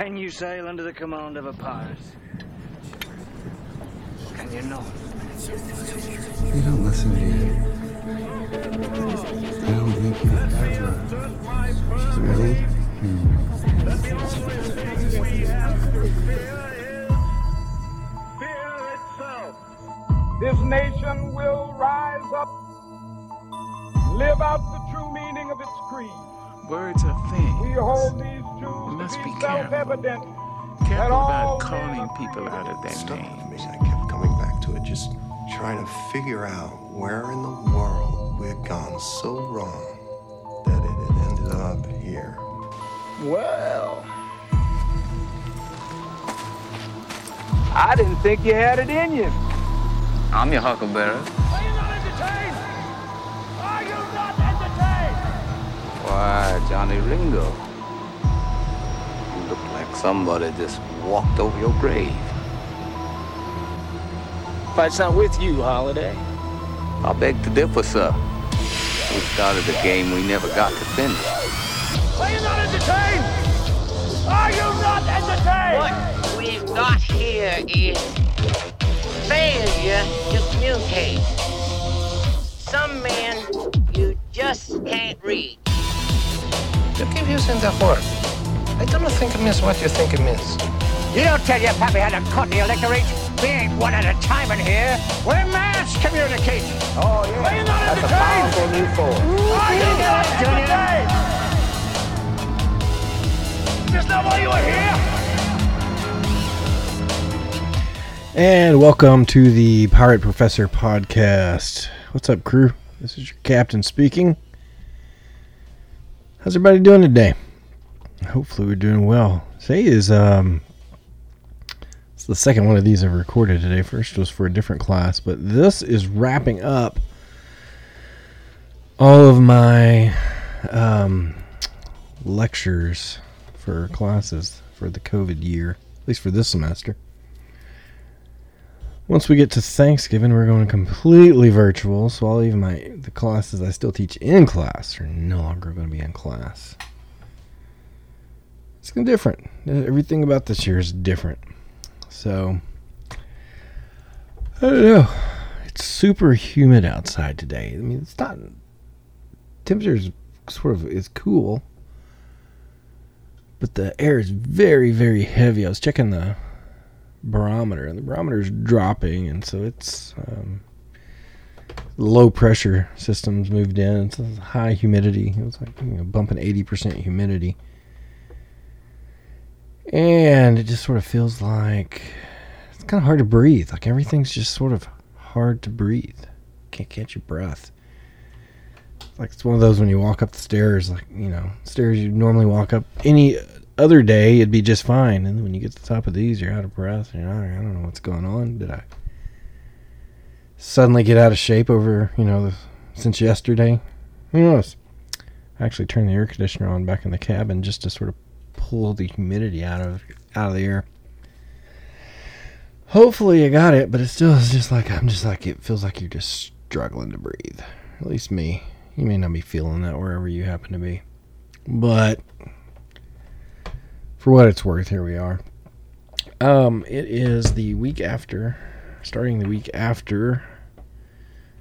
Can you sail under the command of a pirate? Can you not? You don't listen to you. I don't think you ever. Really? Hmm. This nation will rise up, live out the true meaning of its creed. Words are We things. hold these You truths must to be be careful. self-evident. that Careful about men calling people out of their Stuff. I names. mean, I kept coming back to it, just trying to figure out where in the world we had gone so wrong that it had ended up here. Well, I didn't think you had it in you. I'm your huckleberry. Why, Johnny Ringo. You look like somebody just walked over your grave. Fight's not with you, Holliday. I beg to differ, sir. We started a game we never got to finish. Are you not entertained? Are you not entertained? What we've got here is failure to communicate. Some men you just can't read. You keep using that word. I don't think it means what you think it means. You don't tell your pappy how to cut the electorate. We ain't one at a time in here. We're mass communicating. Oh, yeah. Are you not entertained? new force. Are you not entertained? Just not why you were here. And welcome to the Pirate Professor podcast. What's up, crew? This is your captain speaking. How's everybody doing today? Hopefully, we're doing well. Today is um, it's the second one of these I've recorded today. First was for a different class, but this is wrapping up all of my um, lectures for classes for the COVID year, at least for this semester. Once we get to Thanksgiving, we're going completely virtual. So I'll even my the classes I still teach in class are no longer going to be in class. It's gonna be different. Everything about this year is different. So I don't know. It's super humid outside today. I mean, it's not. Temperature is sort of is cool, but the air is very very heavy. I was checking the barometer, and the barometer is dropping, and so it's um, low pressure systems moved in. It's high humidity. It was like you know, bumping eighty percent humidity, and it just sort of feels like it's kind of hard to breathe. Like everything's just sort of hard to breathe. Can't catch your breath. Like it's one of those when you walk up the stairs, like you know, stairs you normally walk up any other day it'd be just fine, and when you get to the top of these, you're out of breath. You're like, I don't know what's going on. Did I suddenly get out of shape over you know the, since yesterday? Who knows? I actually turned the air conditioner on back in the cabin just to sort of pull the humidity out of out of the air. Hopefully, I got it, but it still is just like I'm just like it feels like you're just struggling to breathe. At least me. You may not be feeling that wherever you happen to be, but for what it's worth, here we are. Um, it is the week after, starting the week after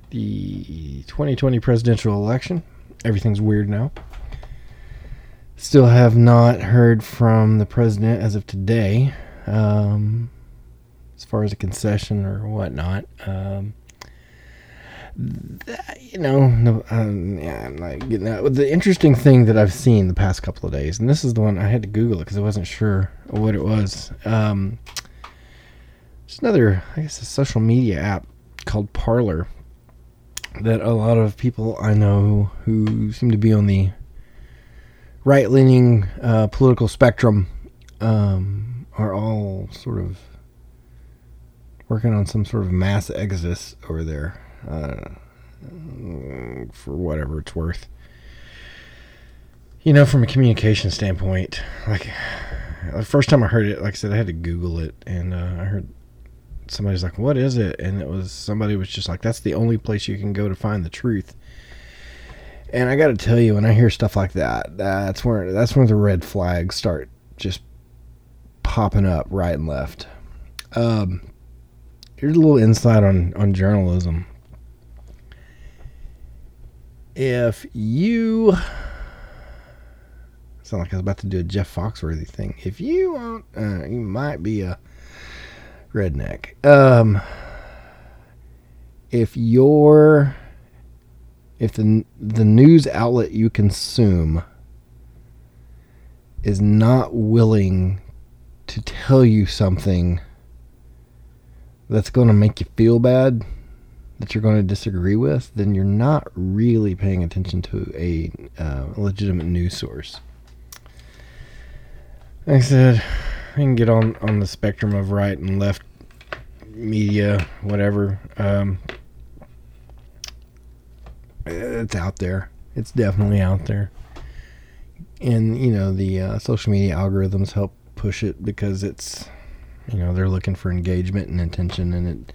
the 2020 presidential election. Everything's weird now. Still have not heard from the president as of today, um, as far as a concession or whatnot. Um, you know, um, yeah, I'm getting. The interesting thing that I've seen the past couple of days, and this is the one I had to Google it because I wasn't sure what it was. Um, it's another, I guess, a social media app called Parler that a lot of people I know who seem to be on the right-leaning uh, political spectrum um, are all sort of working on some sort of mass exodus over there uh, for whatever it's worth. You know, from a communication standpoint, like the first time I heard it, like I said, I had to Google it, and uh, I heard somebody's like, "What is it?" And it was somebody was just like, "That's the only place you can go to find the truth." And I got to tell you, when I hear stuff like that, that's where that's where the red flags start just popping up right and left. Um, here's a little insight on on journalism. If you sound like I was about to do a Jeff Foxworthy thing. If you want, uh, you might be a redneck. Um, if you're, if the the news outlet you consume is not willing to tell you something that's going to make you feel bad that you're going to disagree with, then you're not really paying attention to a uh, legitimate news source. Like I said, I can get on on the spectrum of right and left media, whatever. Um, it's out there. It's definitely out there. And you know the uh, social media algorithms help push it because it's you know they're looking for engagement and attention and it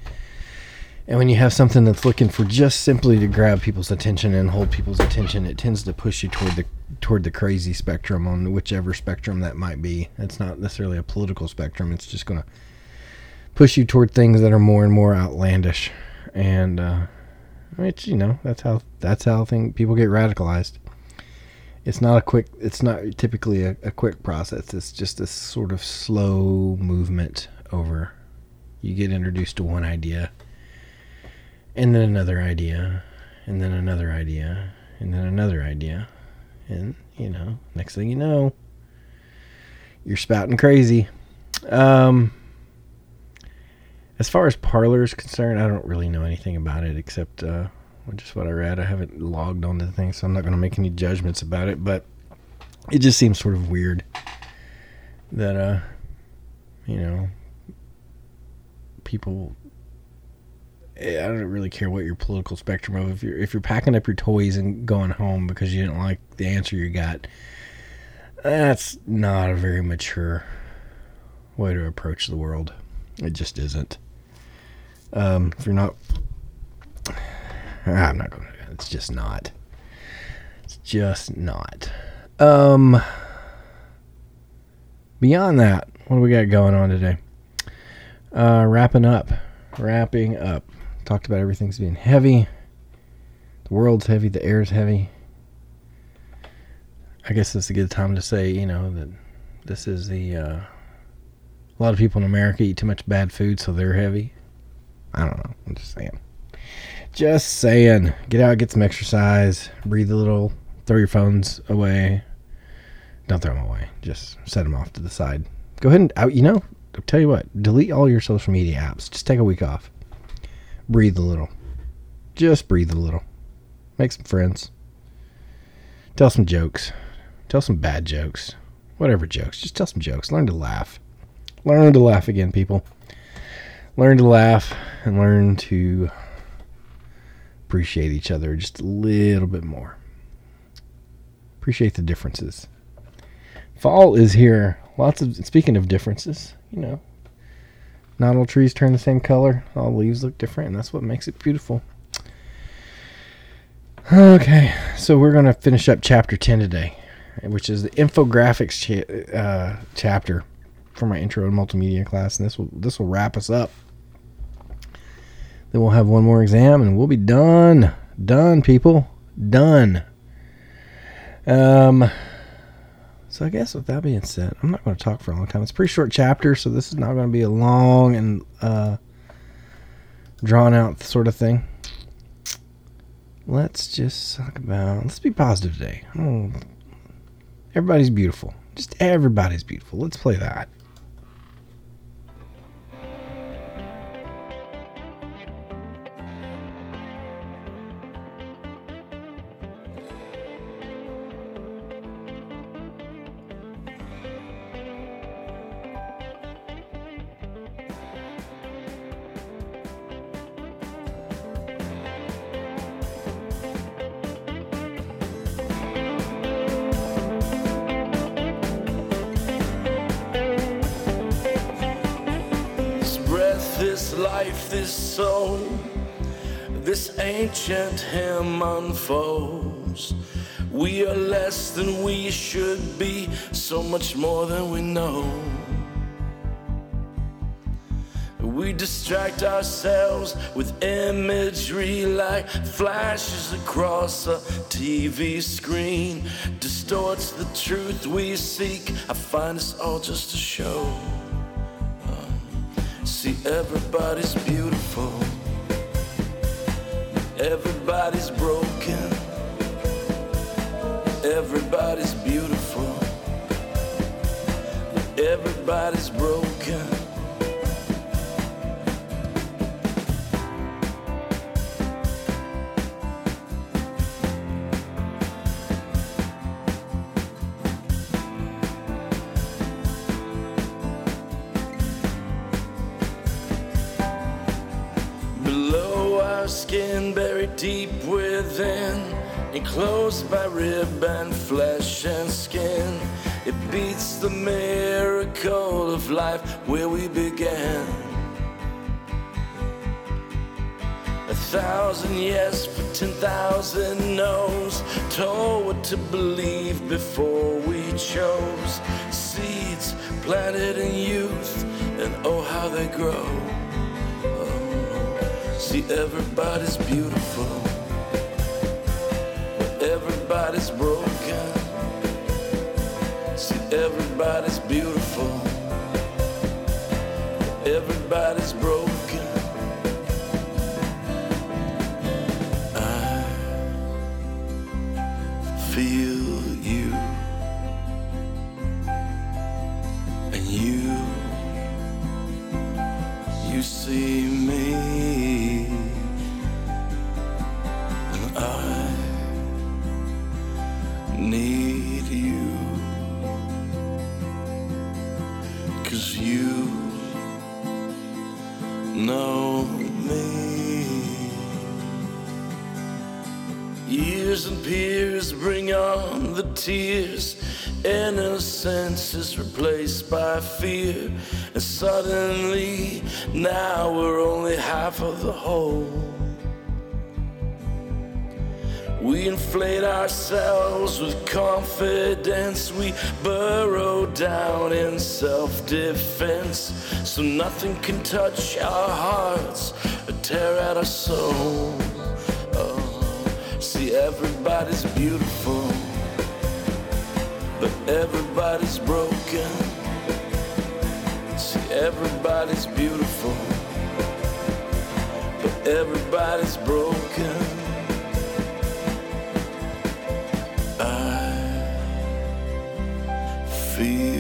and when you have something that's looking for just simply to grab people's attention and hold people's attention it tends to push you toward the toward the crazy spectrum on whichever spectrum that might be. It's not necessarily a political spectrum. It's just going to push you toward things that are more and more outlandish. And uh which you know that's how that's how thing people get radicalized. It's not a quick it's not typically a, a quick process. It's just a sort of slow movement over you get introduced to one idea and then another idea and then another idea and then another idea. And you know next thing you know you're spouting crazy. Um as far as Parler is concerned i don't really know anything about it except uh just what i read. I haven't logged onto the thing so i'm not going to make any judgments about it but it just seems sort of weird that uh you know people I don't really care what your political spectrum of if you're if you're packing up your toys and going home because you didn't like the answer you got. That's not a very mature way to approach the world. It just isn't. Um, if you're not, I'm not going to. It's just not. It's just not. Um. Beyond that, what do we got going on today? Uh, wrapping up. Wrapping up talked about everything's being heavy. The world's heavy, the air's heavy. I guess it's a good time to say, you know, that this is the. Uh, a lot of people in America eat too much bad food, so they're heavy. I don't know. I'm just saying. Just saying. Get out, get some exercise, breathe a little, throw your phones away. Don't throw them away. Just set them off to the side. Go ahead and out. You know, I'll tell you what. Delete all your social media apps. Just take a week off breathe a little. Just breathe a little. Make some friends. Tell some jokes. Tell some bad jokes. Whatever jokes. Just tell some jokes. Learn to laugh. Learn to laugh again, people. Learn to laugh and learn to appreciate each other just a little bit more. Appreciate the differences. Fall is here. Lots of speaking of differences, you know, not all trees turn the same color. All leaves look different, and that's what makes it beautiful. Okay, so we're going to finish up chapter 10 today, which is the infographics cha- uh, chapter for my intro and multimedia class, and this will this will wrap us up. Then we'll have one more exam, and we'll be done. Done, people. Done. Um, so I guess with that being said, I'm not going to talk for a long time. It's a pretty short chapter, so this is not going to be a long and uh, drawn out sort of thing. Let's just talk about. Let's be positive today. Oh, everybody's beautiful. Just everybody's beautiful. Let's play that. So much more than we know. We distract ourselves with imagery like flashes across a TV screen. Distorts the truth we seek. I find it's all just a show. Uh, see, everybody's beautiful, everybody's broken, everybody's everybody's broken. Below our skin, buried deep within, enclosed by rib and flesh life where we began. A thousand yes for ten thousand no's. Told what to believe before we chose. Seeds planted in youth, and oh how they grow. See, everybody's beautiful, but everybody's broken. See, everybody's beautiful, but everybody's broken. I feel you, and you, you see tears. Innocence is replaced by fear. And suddenly, now we're only half of the whole. We inflate ourselves with confidence. We burrow down in self defense. So nothing can touch our hearts or tear at our soul. Oh, see, everybody's beautiful, everybody's broken. See, everybody's beautiful, but everybody's broken. I feel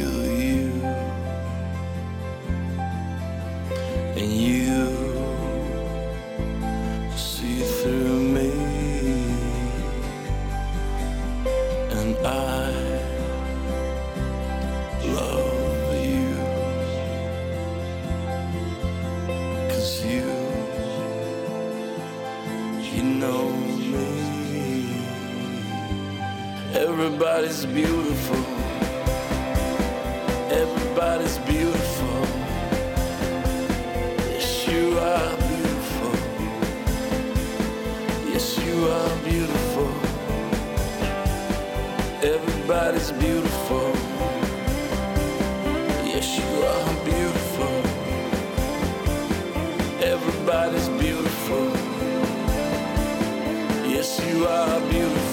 Yes, you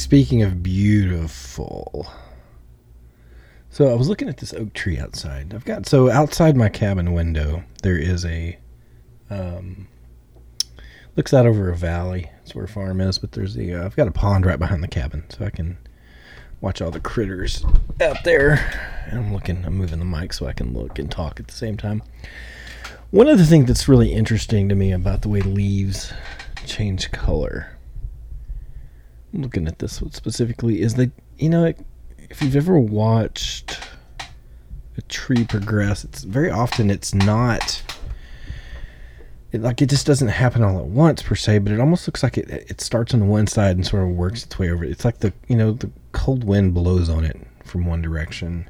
speaking of beautiful, So I was looking at this oak tree outside. I've got so outside my cabin window there is a um looks out over a valley. That's where farm is, but there's the uh, I've got a pond right behind the cabin, so I can watch all the critters out there. And I'm looking, I'm moving the mic so I can look and talk at the same time. One of the things that's really interesting to me about the way leaves change color, looking at this one specifically, is that, you know, if you've ever watched a tree progress, it's very often it's not. It, like it just doesn't happen all at once per se, but it almost looks like it it starts on one side and sort of works its way over. It's like the you know the cold wind blows on it from one direction.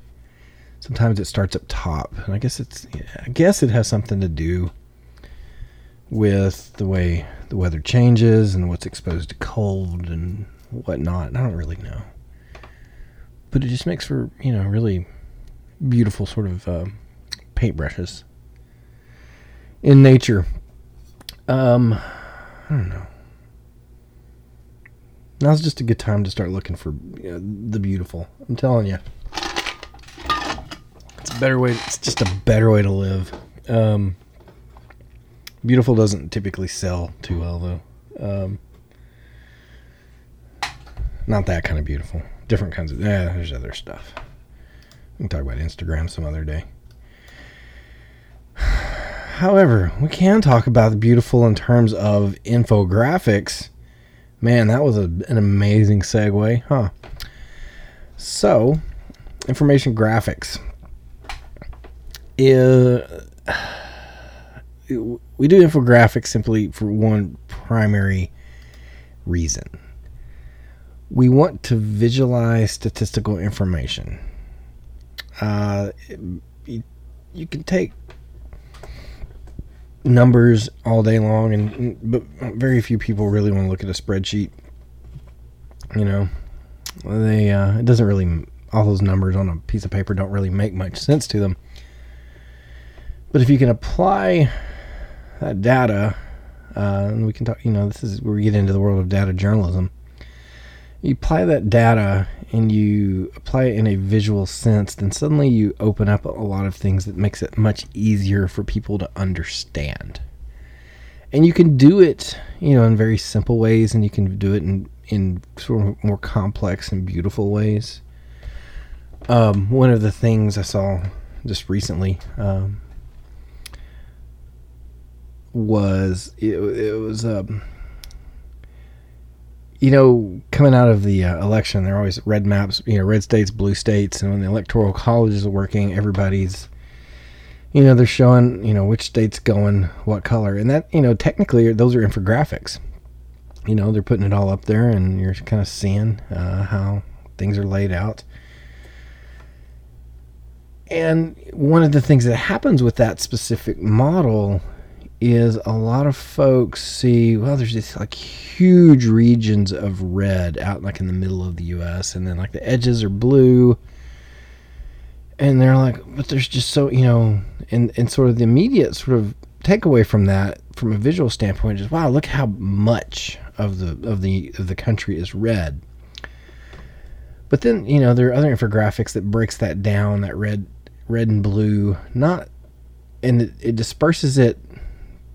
Sometimes it starts up top, and I guess it's I guess it has something to do with the way the weather changes and what's exposed to cold and whatnot. I don't really know, but it just makes for you know really beautiful sort of uh, paintbrushes in nature. Um, I don't know. Now's just a good time to start looking for you know, the beautiful. I'm telling you, it's a better way. It's just a better way to live. Um, beautiful doesn't typically sell too well though. Um, not that kind of beautiful. Different kinds of. Yeah, there's other stuff. We can talk about Instagram some other day. However, we can talk about the beautiful in terms of infographics. Man, that was a, an amazing segue, huh? So, information graphics. Uh, we do infographics simply for one primary reason. We want to visualize statistical information. Uh, you, can take numbers all day long, and but very few people really want to look at a spreadsheet. You know, they uh, it doesn't really all those numbers on a piece of paper don't really make much sense to them. But if you can apply that data, uh, and we can talk, you know, this is where we get into the world of data journalism. You apply that data and you apply it in a visual sense, then suddenly you open up a lot of things that makes it much easier for people to understand. And you can do it, you know, in very simple ways, and you can do it in in sort of more complex and beautiful ways. Um, one of the things I saw just recently um, was it, it was um, you know, coming out of the uh, election, there are always red maps, you know, red states, blue states, and when the electoral colleges are working, everybody's, you know, they're showing, you know, which state's going what color, and that, you know, technically those are infographics. You know, they're putting it all up there, and you're kind of seeing uh, how things are laid out. And one of the things that happens with that specific model is a lot of folks see well there's these like huge regions of red out like in the middle of the US and then like the edges are blue. And they're like but there's just so you know and and sort of the immediate sort of takeaway from that from a visual standpoint is wow look how much of the of the of the country is red. But then you know there are other infographics that breaks that down that red red and blue not and it, it disperses it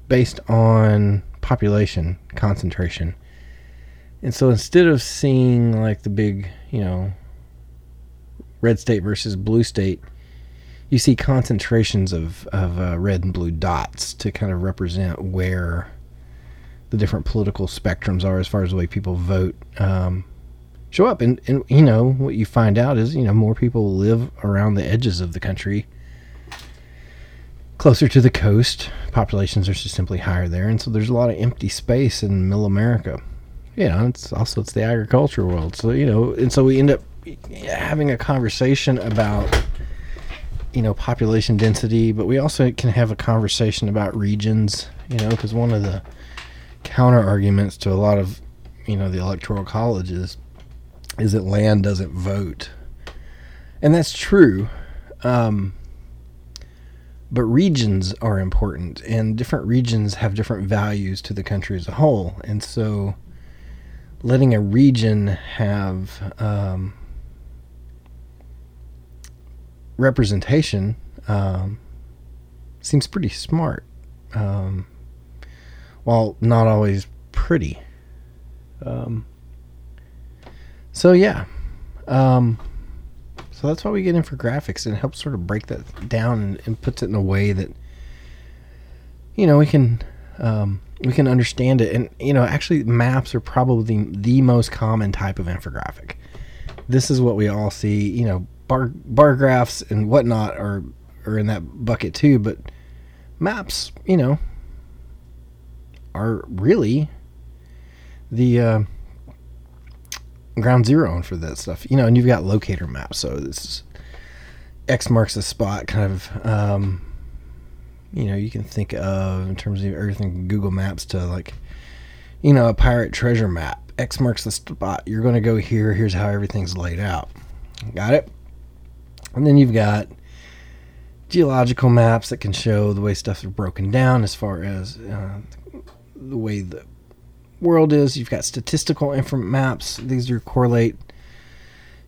based on population concentration. And so instead of seeing like the big, you know, red state versus blue state, you see concentrations of, of uh, red and blue dots to kind of represent where the different political spectrums are as far as the way people vote um, show up. And, and, you know, what you find out is, you know, more people live around the edges of the country closer to the coast. Populations are just simply higher there, and so there's a lot of empty space in middle America. You know, it's also it's the agriculture world. So you know, and so we end up having a conversation about you know population density, but we also can have a conversation about regions. You know, because one of the counter arguments to a lot of you know the electoral colleges is that land doesn't vote, and that's true. Um, but regions are important and different regions have different values to the country as a whole. And so letting a region have um, representation um, seems pretty smart, um, while not always pretty. Um, so yeah, um, that's why we get infographics and it helps sort of break that down and, and puts it in a way that you know we can um, we can understand it. And you know, actually, maps are probably the most common type of infographic. This is what we all see. You know, bar bar graphs and whatnot are are in that bucket too. But maps, you know, are really the uh, ground zero for that stuff. You know, and you've got locator maps. So this is X marks the spot, kind of. Um, you know, you can think of in terms of everything Google Maps to like, you know, a pirate treasure map. X marks the spot. You're going to go here. Here's how everything's laid out. Got it? And then you've got geological maps that can show the way stuff is broken down as far as uh, the way the world is. You've got statistical inform maps. These are correlate,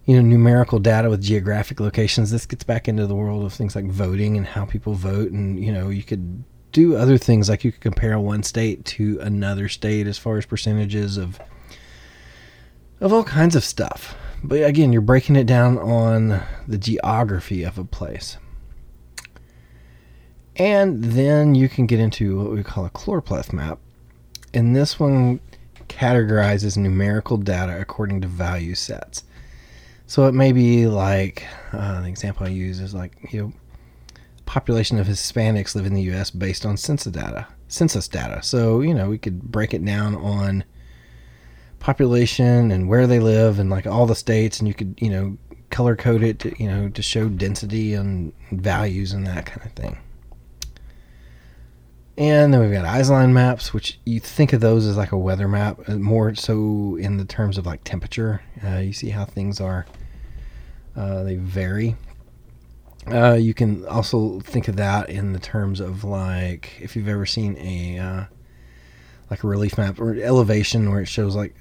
you know, numerical data with geographic locations. This gets back into the world of things like voting and how people vote. And, you know, you could do other things like you could compare one state to another state as far as percentages of of all kinds of stuff. But again, you're breaking it down on the geography of a place. And then you can get into what we call a chloropleth map. And this one categorizes numerical data according to value sets. So it may be like uh, the example I use is like you know, population of Hispanics live in the U.S. based on census data. Census data. So you know we could break it down on population and where they live and like all the states, and you could you know color code it to, you know to show density and values and that kind of thing. And then we've got isoline maps, which you think of those as like a weather map, uh, more so in the terms of like temperature. Uh, you see how things are, uh, they vary. Uh, you can also think of that in the terms of like if you've ever seen a uh, like a relief map or elevation where it shows like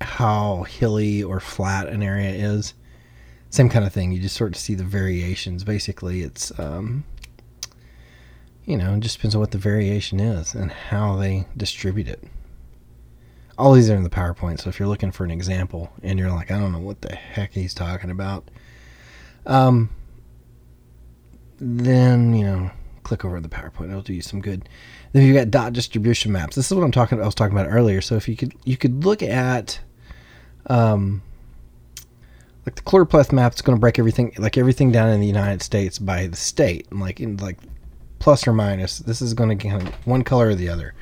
how hilly or flat an area is. Same kind of thing. You just sort of see the variations. Basically, it's um, you know, it just depends on what the variation is and how they distribute it. All these are in the PowerPoint, so if you're looking for an example and you're like, I don't know what the heck he's talking about, um, then you know, click over the PowerPoint. It'll do you some good. Then you've got dot distribution maps. This is what I'm talking. I was talking about earlier. So if you could, you could look at, um, like the chloropleth map. It's going to break everything, like everything down in the United States by the state, and like in like plus or minus. This is going to of one color or the other.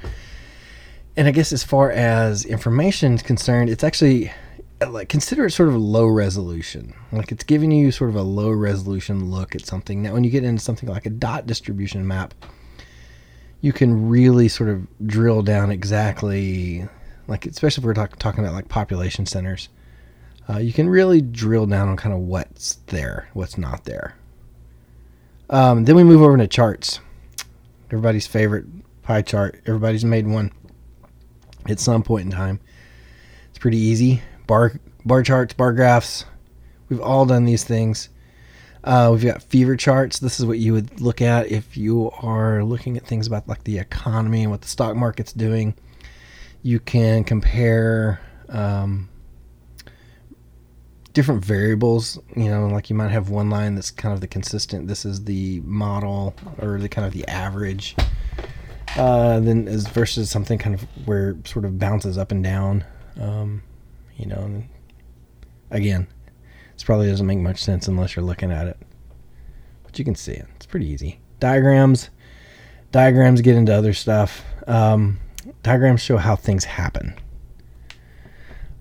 And I guess as far as information is concerned, it's actually like consider it sort of low resolution. Like it's giving you sort of a low resolution look at something. Now, when you get into something like a dot distribution map, you can really sort of drill down exactly, like especially if we're talk, talking about like population centers. Uh, you can really drill down on kind of what's there, what's not there. Um, then we move over to charts everybody's favorite pie chart. Everybody's made one at some point in time. It's pretty easy. Bar bar charts, bar graphs. We've all done these things. Uh, we've got fever charts. This is what you would look at if you are looking at things about like the economy and what the stock market's doing. You can compare um, different variables. You know, like you might have one line that's kind of the consistent. This is the model or the kind of the average. Uh, then as versus something kind of where sort of bounces up and down. Um, you know, and again, this probably doesn't make much sense unless you're looking at it. But you can see it. It's pretty easy. Diagrams. Diagrams get into other stuff. Um, diagrams show how things happen.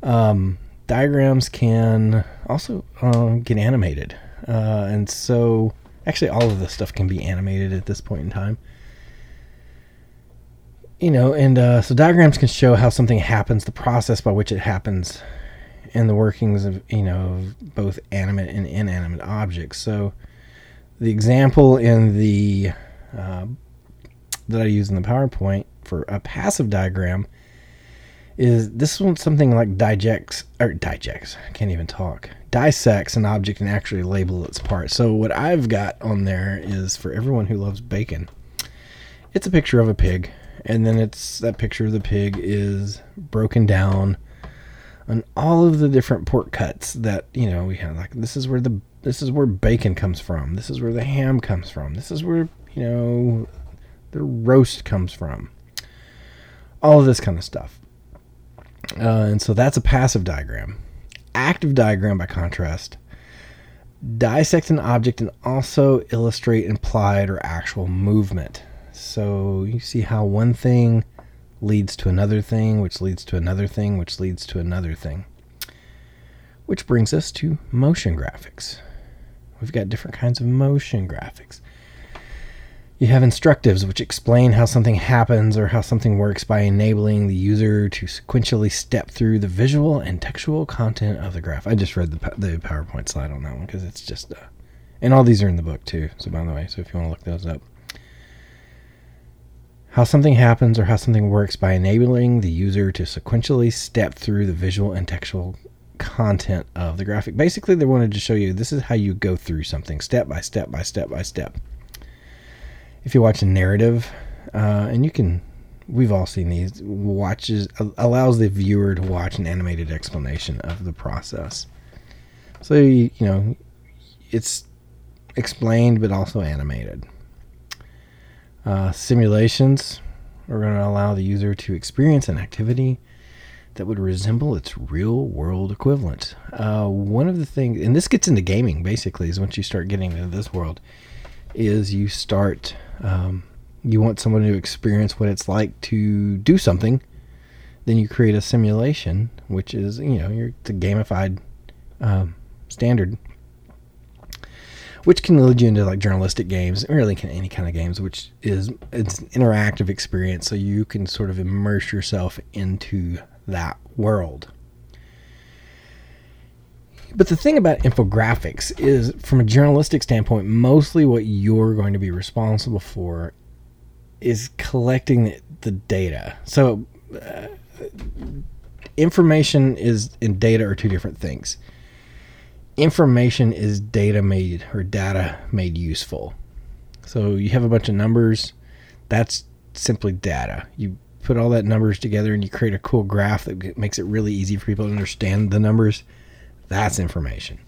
Um, diagrams can also uh, get animated. Uh, and so, actually, all of this stuff can be animated at this point in time. You know, and uh, so diagrams can show how something happens, the process by which it happens, and the workings of, you know, both animate and inanimate objects. So, the example in the uh, that I use in the PowerPoint for a passive diagram is this one something like dijects or dijects I can't even talk dissects an object and actually label its parts so what i've got on there is for everyone who loves bacon it's a picture of a pig and then it's that picture of the pig is broken down on all of the different pork cuts that you know we have like this is where the this is where bacon comes from this is where the ham comes from this is where you know the roast comes from all of this kind of stuff uh, and so that's a passive diagram. Active diagram, by contrast, dissect an object and also illustrate implied or actual movement. So you see how one thing leads to another thing, which leads to another thing, which leads to another thing. Which brings us to motion graphics. We've got different kinds of motion graphics. You have instructives, which explain how something happens or how something works by enabling the user to sequentially step through the visual and textual content of the graph. I just read the, the PowerPoint slide on that one because it's just, uh, and all these are in the book too. So, by the way, so if you want to look those up, how something happens or how something works by enabling the user to sequentially step through the visual and textual content of the graphic. Basically, they wanted to show you this is how you go through something step by step by step by step if you watch a narrative, uh, and you can, we've all seen these, watches allows the viewer to watch an animated explanation of the process. So you, you know, it's explained but also animated. Uh, simulations are going to allow the user to experience an activity that would resemble its real world equivalent. Uh, one of the things, and this gets into gaming basically, is once you start getting into this world, is you start um, you want someone to experience what it's like to do something, then you create a simulation, which is you know you're the gamified um, standard, which can lead you into like journalistic games, really can any kind of games, which is it's an interactive experience, so you can sort of immerse yourself into that world. But the thing about infographics is, from a journalistic standpoint, mostly what you're going to be responsible for is collecting the, data. So, uh, information is and data are two different things. Information is data made or data made useful. So you have a bunch of numbers. That's simply data. You put all that numbers together and you create a cool graph that makes it really easy for people to understand the numbers that's information.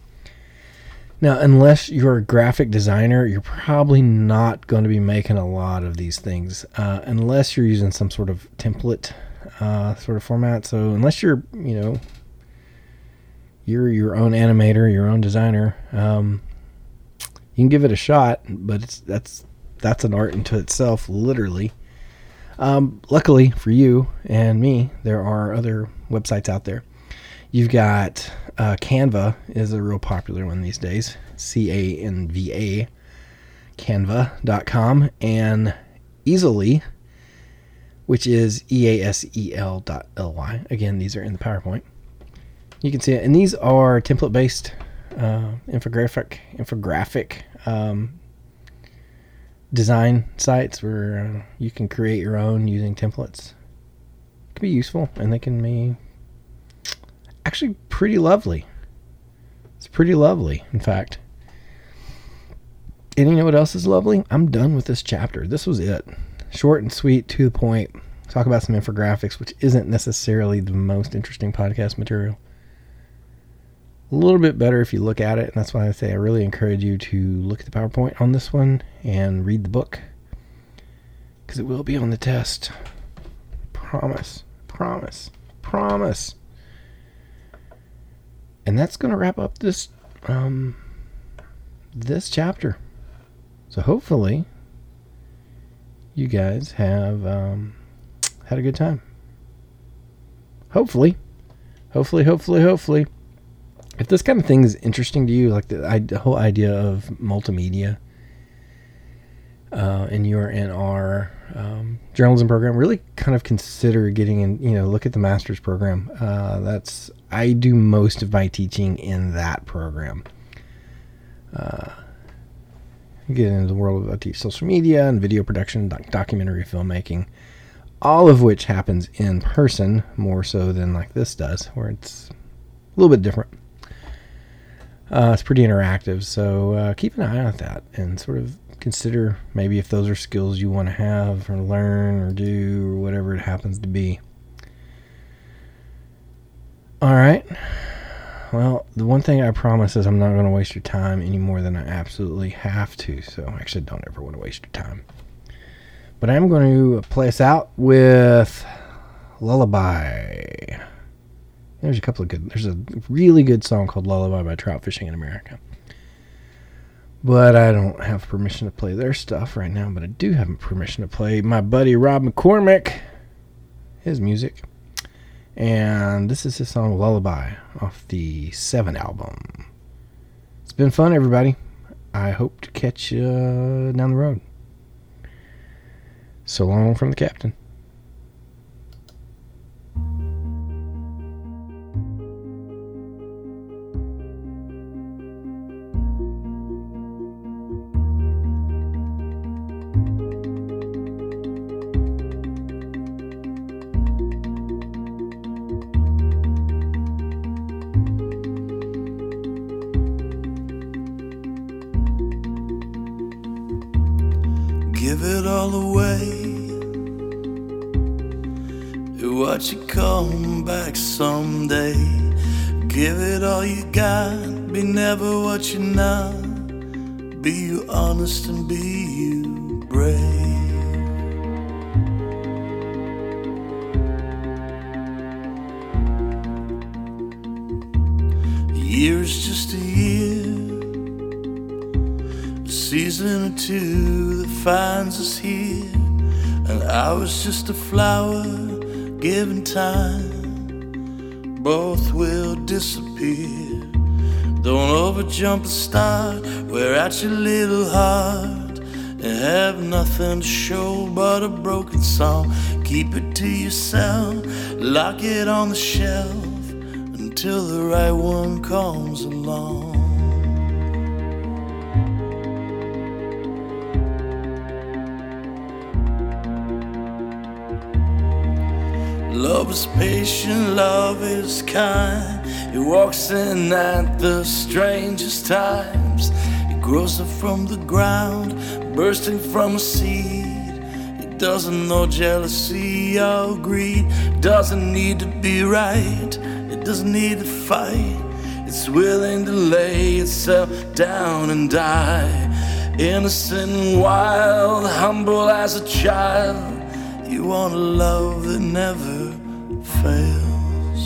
Now, unless you're a graphic designer, you're probably not going to be making a lot of these things, uh, unless you're using some sort of template uh, sort of format. So, unless you're, you know, you're your own animator, your own designer, um, you can give it a shot, but it's that's that's an art into itself, literally. Um, luckily for you and me, there are other websites out there. You've got uh, Canva is a real popular one these days. C A N V A, Canva.com, and Easel.ly, which is E A S E L dot L Y. Again, these are in the PowerPoint. You can see it, and these are template based uh, infographic infographic um, design sites where uh, you can create your own using templates. It can be useful, and they can be actually pretty lovely. It's pretty lovely, in fact. And you know what else is lovely? I'm done with this chapter. This was it. Short and sweet, to the point. Talk about some infographics, which isn't necessarily the most interesting podcast material. A little bit better if you look at it, and that's why I say I really encourage you to look at the PowerPoint on this one and read the book. Because it will be on the test. Promise. Promise. Promise and that's going to wrap up this um, this chapter. So hopefully, you guys have um, had a good time. Hopefully, hopefully, hopefully, hopefully. If this kind of thing is interesting to you, like the, the whole idea of multimedia, uh, and you're in our um, journalism program, really kind of consider getting in. You know, look at the master's program. Uh, that's I do most of my teaching in that program. Uh, get into the world of I teach social media and video production, doc- documentary filmmaking, all of which happens in person more so than like this does, where it's a little bit different. Uh, it's pretty interactive, so uh, keep an eye on that and sort of consider maybe if those are skills you want to have or learn or do or whatever it happens to be. All right. Well, the one thing I promise is I'm not going to waste your time any more than I absolutely have to. So, actually don't ever want to waste your time. But I'm going to play us out with Lullaby. There's a couple of good. There's a really good song called Lullaby by Trout Fishing in America. But I don't have permission to play their stuff right now. But I do have permission to play my buddy Rob McCormick, his music. And this is his song Lullaby off the Seven album. It's been fun, everybody. I hope to catch you down the road. So long from the captain. Give it all away. Watch it come back someday. Give it all you got. Be never what you're not. Be you honest and be you was just a flower given time. Both will disappear. Don't overjump the start. Wear at your little heart. And have nothing to show but a broken song. Keep it to yourself. Lock it on the shelf until the right one comes along. Love is patient, love is kind. It walks in at the strangest times. It grows up from the ground, bursting from a seed. It doesn't know jealousy or greed. Doesn't need to be right. It doesn't need to fight. It's willing to lay itself down and die. Innocent and wild, humble as a child. You want a love that never fails.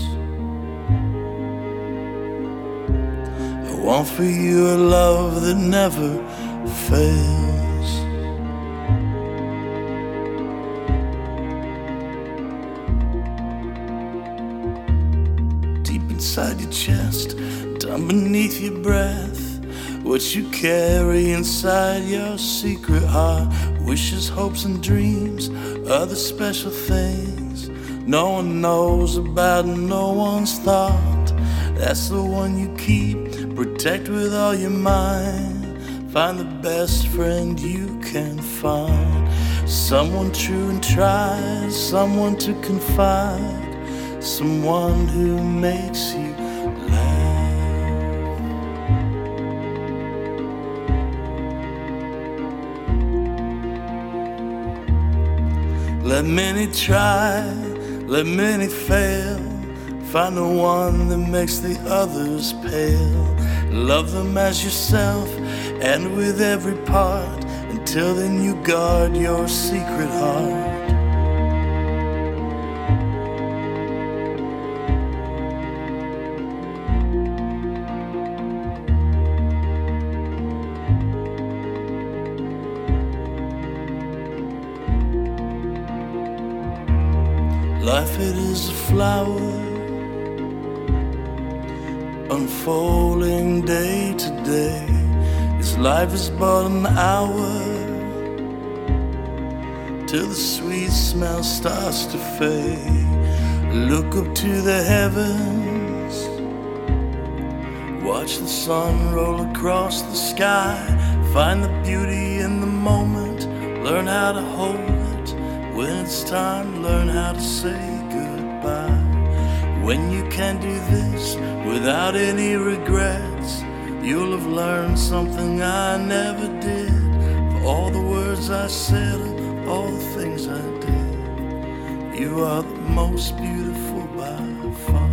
I want for you a love that never fails. Deep inside your chest, down beneath your breath. What you carry inside your secret heart, wishes, hopes, and dreams, other special things no one knows about, no one's thought. That's the one you keep, protect with all your mind. Find the best friend you can find. Someone true and tried, someone to confide, someone who makes you laugh. Let many try, let many fail. Find the one that makes the others pale. Love them as yourself and with every part. Until then, you guard your secret heart. Flower unfolding day to day. This life is but an hour till the sweet smell starts to fade. Look up to the heavens, watch the sun roll across the sky. Find the beauty in the moment, learn how to hold it when it's time learn how to say. When you can do this without any regrets, you'll have learned something I never did. For all the words I said, all the things I did, you are the most beautiful by far.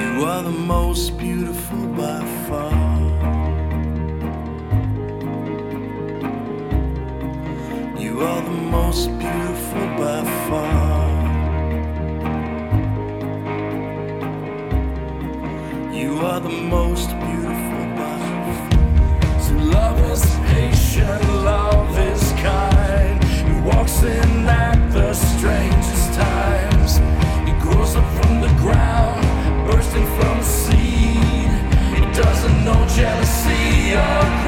You are the most beautiful by far. most beautiful by far. You are the most beautiful by far. So love is patient, love is kind. He walks in at the strangest times. He grows up from the ground, bursting from the seed. He doesn't know jealousy or